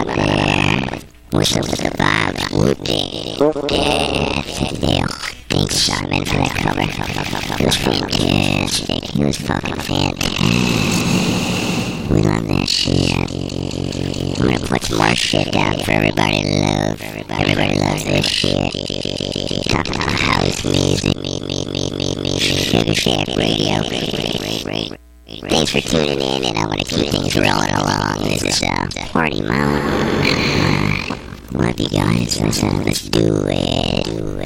out there. Whoop it. Yeah, said Dale. Thanks, Simon, for that cover. It was fantastic. It was fucking fantastic. We love that shit. I'm gonna put some more shit down for everybody to love. Everybody loves this shit. Talk about house music, me, me, me, me, me, Sugar Shack Radio. Thanks for tuning in, and I want to keep things rolling along. This is uh, Party Mountain. Let's do it. Do it.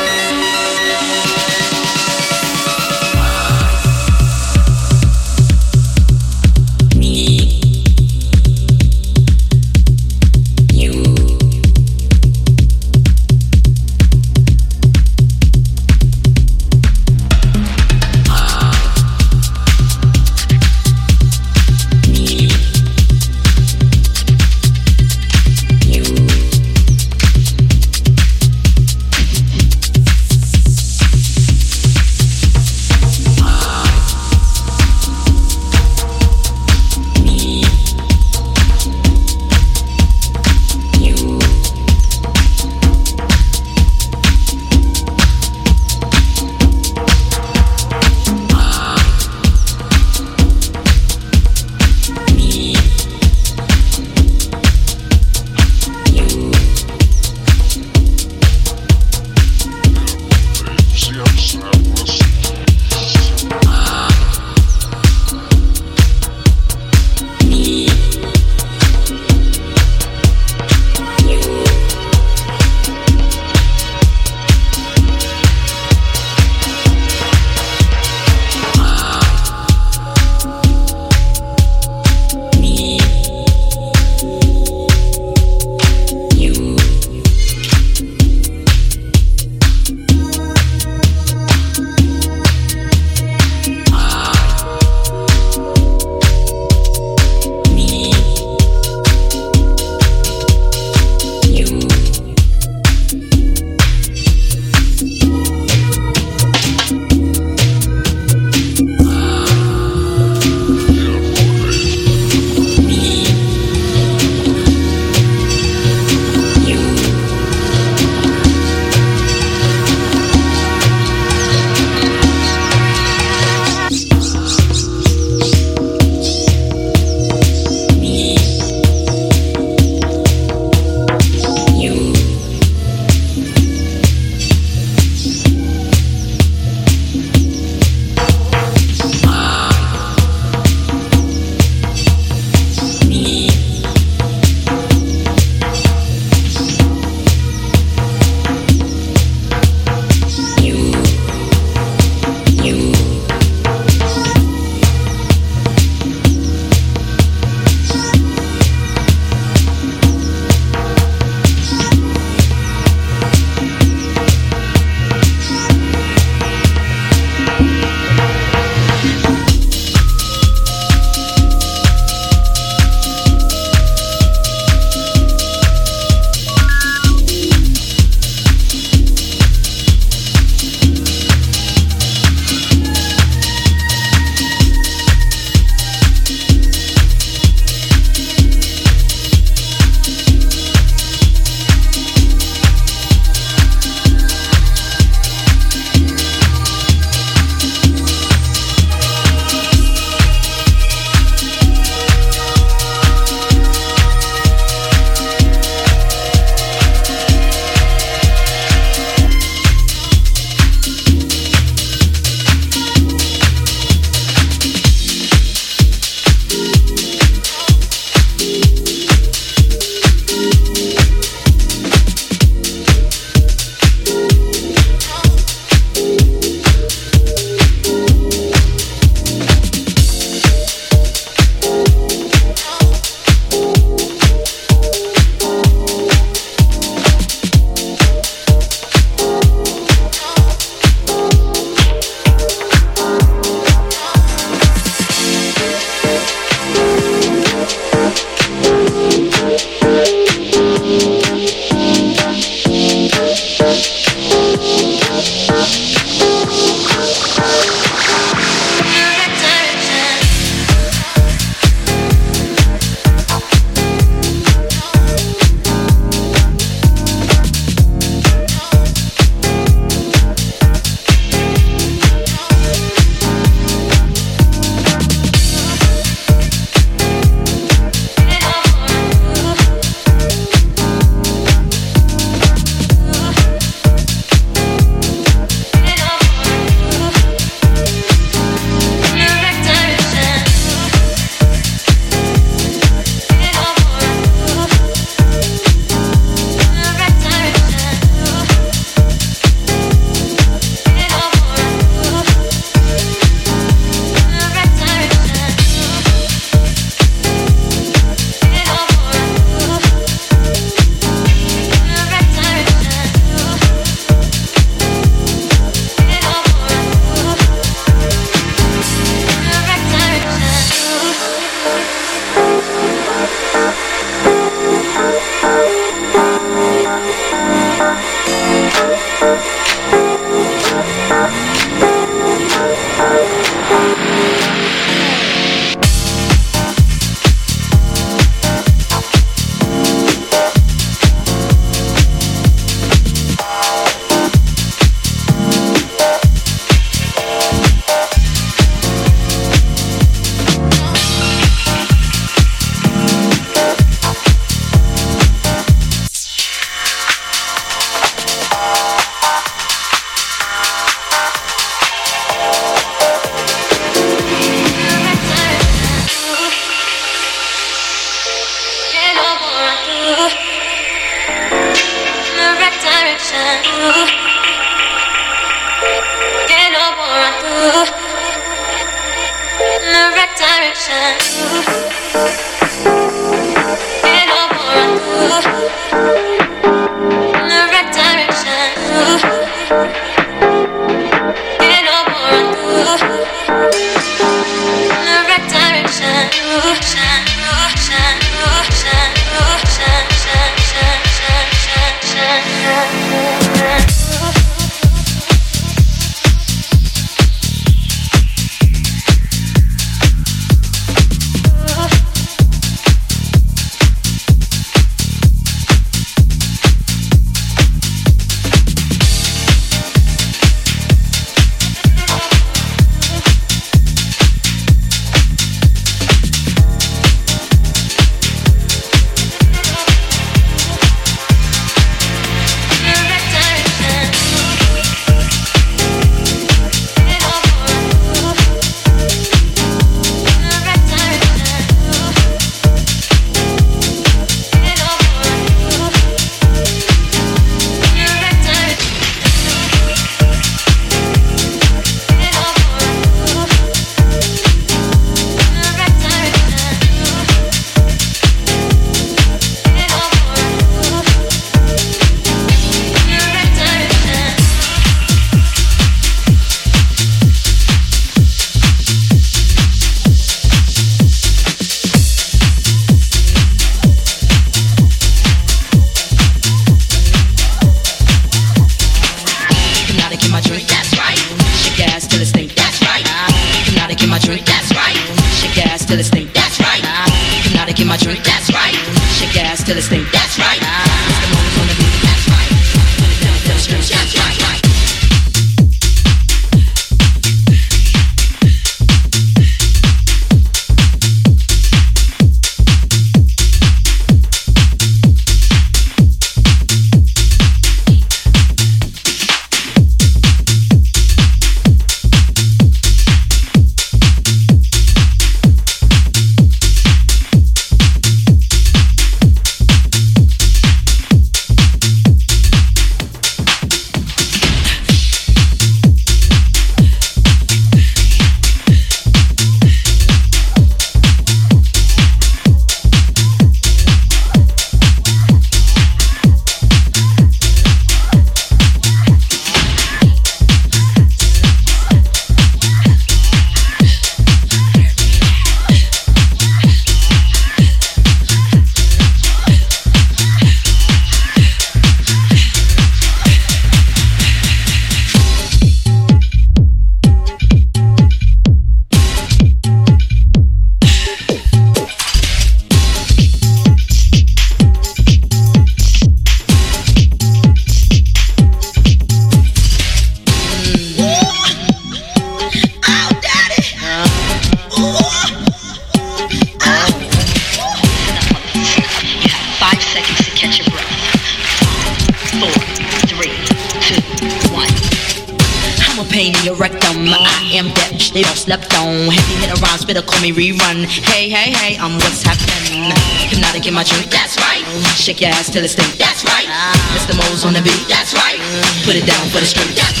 Rerun. Hey, hey, hey, I'm what's happening. Hypnotic in my drink, that's right. Shake your ass till it stink, that's right. Mr. Mo's on the beat, that's right. Put it down for the street, that's right.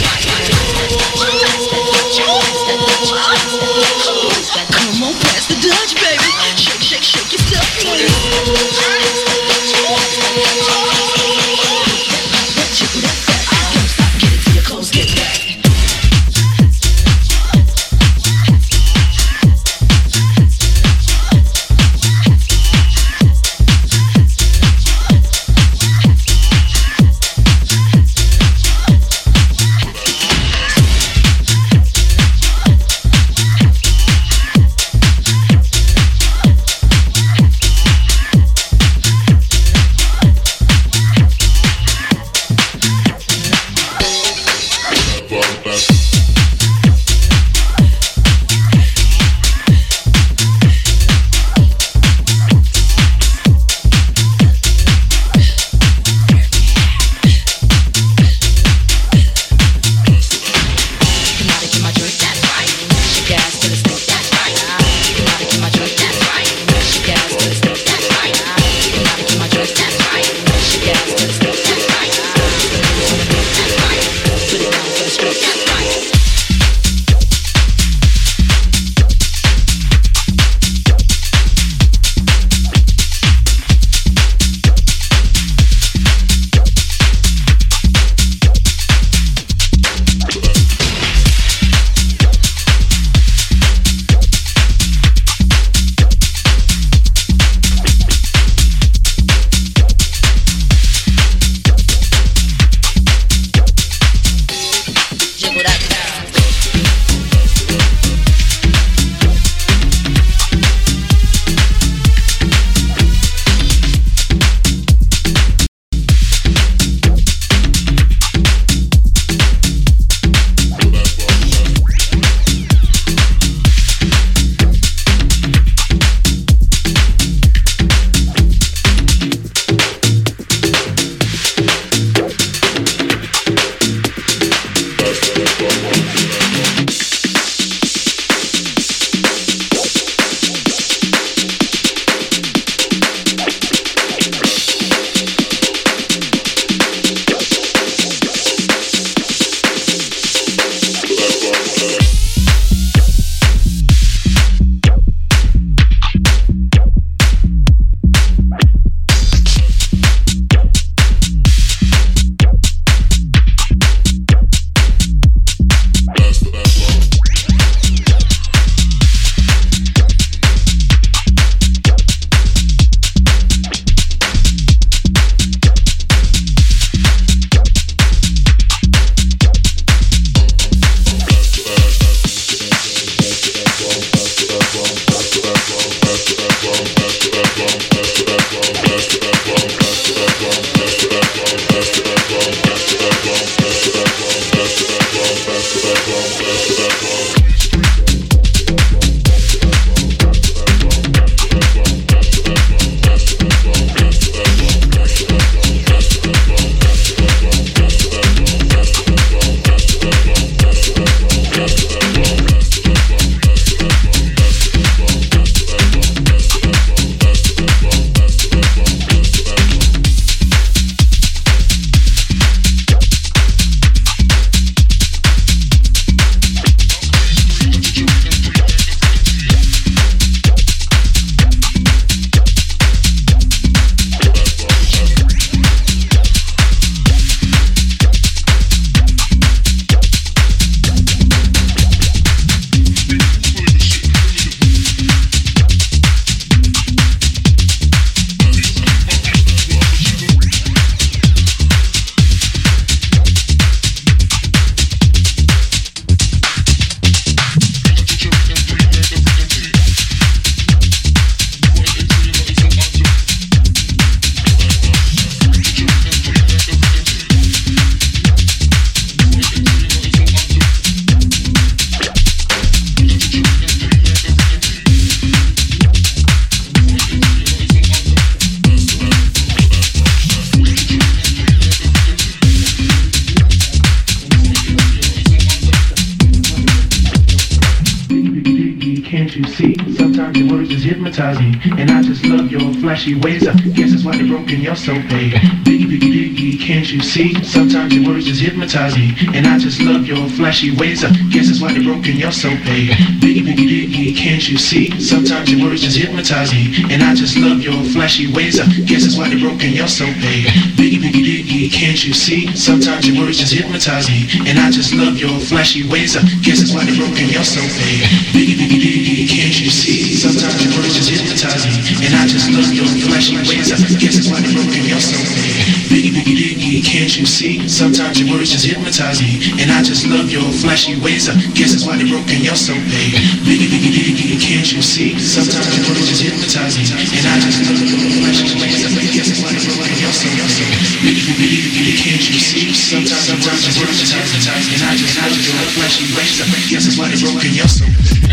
Flashy ways. I guess that's why they're broken, you're so big. Biggie, biggie, biggie, can't you see? Sometimes your words just hypnotize me. And I just love your flashy ways. I guess that's why they're broken, you're so big. Biggie, biggie, biggie, can't you see? Sometimes your words just hypnotize me. And I just love your flashy ways. I guess that's why they're broken, you're so big. Biggie, biggie, biggie, can't you see? Sometimes your words just hypnotize me. And I just love your flashy ways. I guess that's why they're broken, you're so big. Biggie, biggie, biggie? Sometimes your words just hypnotize me. And I just love your flashy ways. I guess that's why they're broken, you're so big. Biggie, biggie, biggie, can't you see? Sometimes your words just hypnotize me. And I just love your flashy ways. I guess that's why they're broken, you're so big. Biggie, biggie, biggie, can't you see? Sometimes your words just hypnotize me. And I just love your flashy ways. I guess that's why they're broken, you're so, you're so. Biggie, biggie, biggie, can't you see? Sometimes, sometimes your words just hypnotize me. And I just love your flashy ways. I guess that's why they're broken, you're so.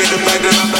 get it back, get it back.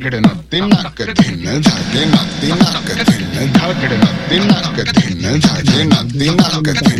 Dhakad नत्तीन नाकधीन झाले नाती नाकधीन धाकड नत्तीन नाकधीन झाले नाती नाकधीन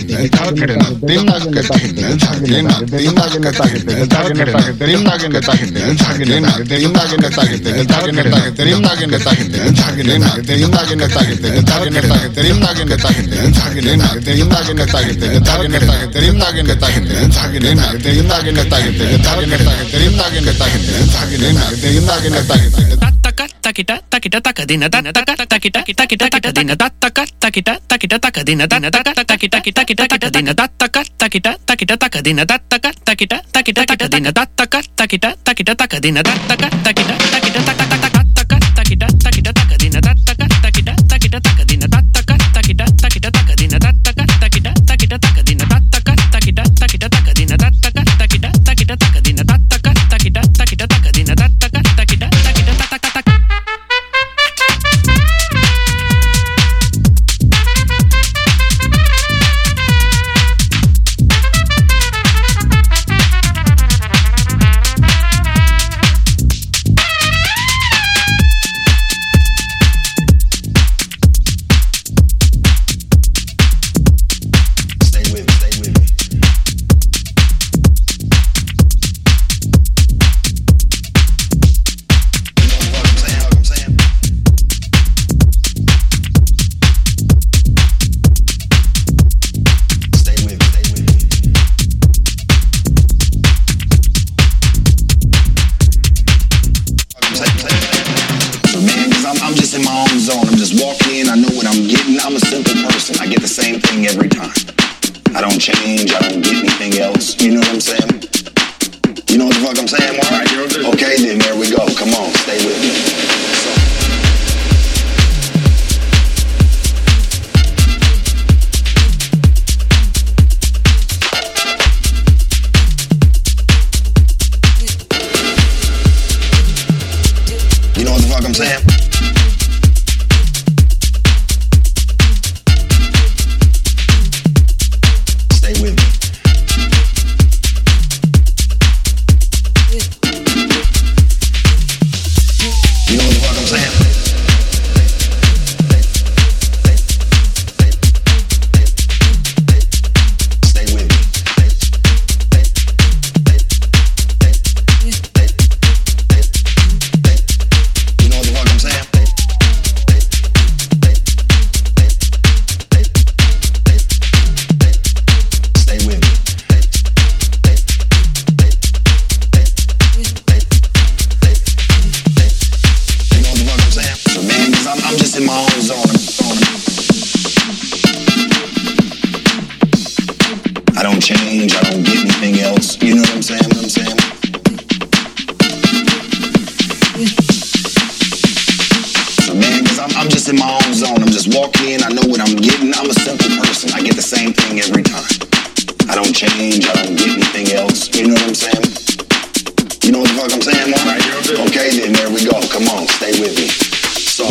Taca, taca. takita takita takadina takita takita takita takadina takita takita takita takadina takita takita takita takadina takita takita takita takadina takita takita takita takadina takita takita takita takadina takita takita takita takita takita on. I'm just walking in. I know what I'm getting. I'm a simple person. I get the same thing every time. I don't change. I don't get anything else. You know what I'm saying? You know what the fuck I'm saying, Mark? Okay, then there we go. Come on. Okay, then there we go. Come on, stay with me. So.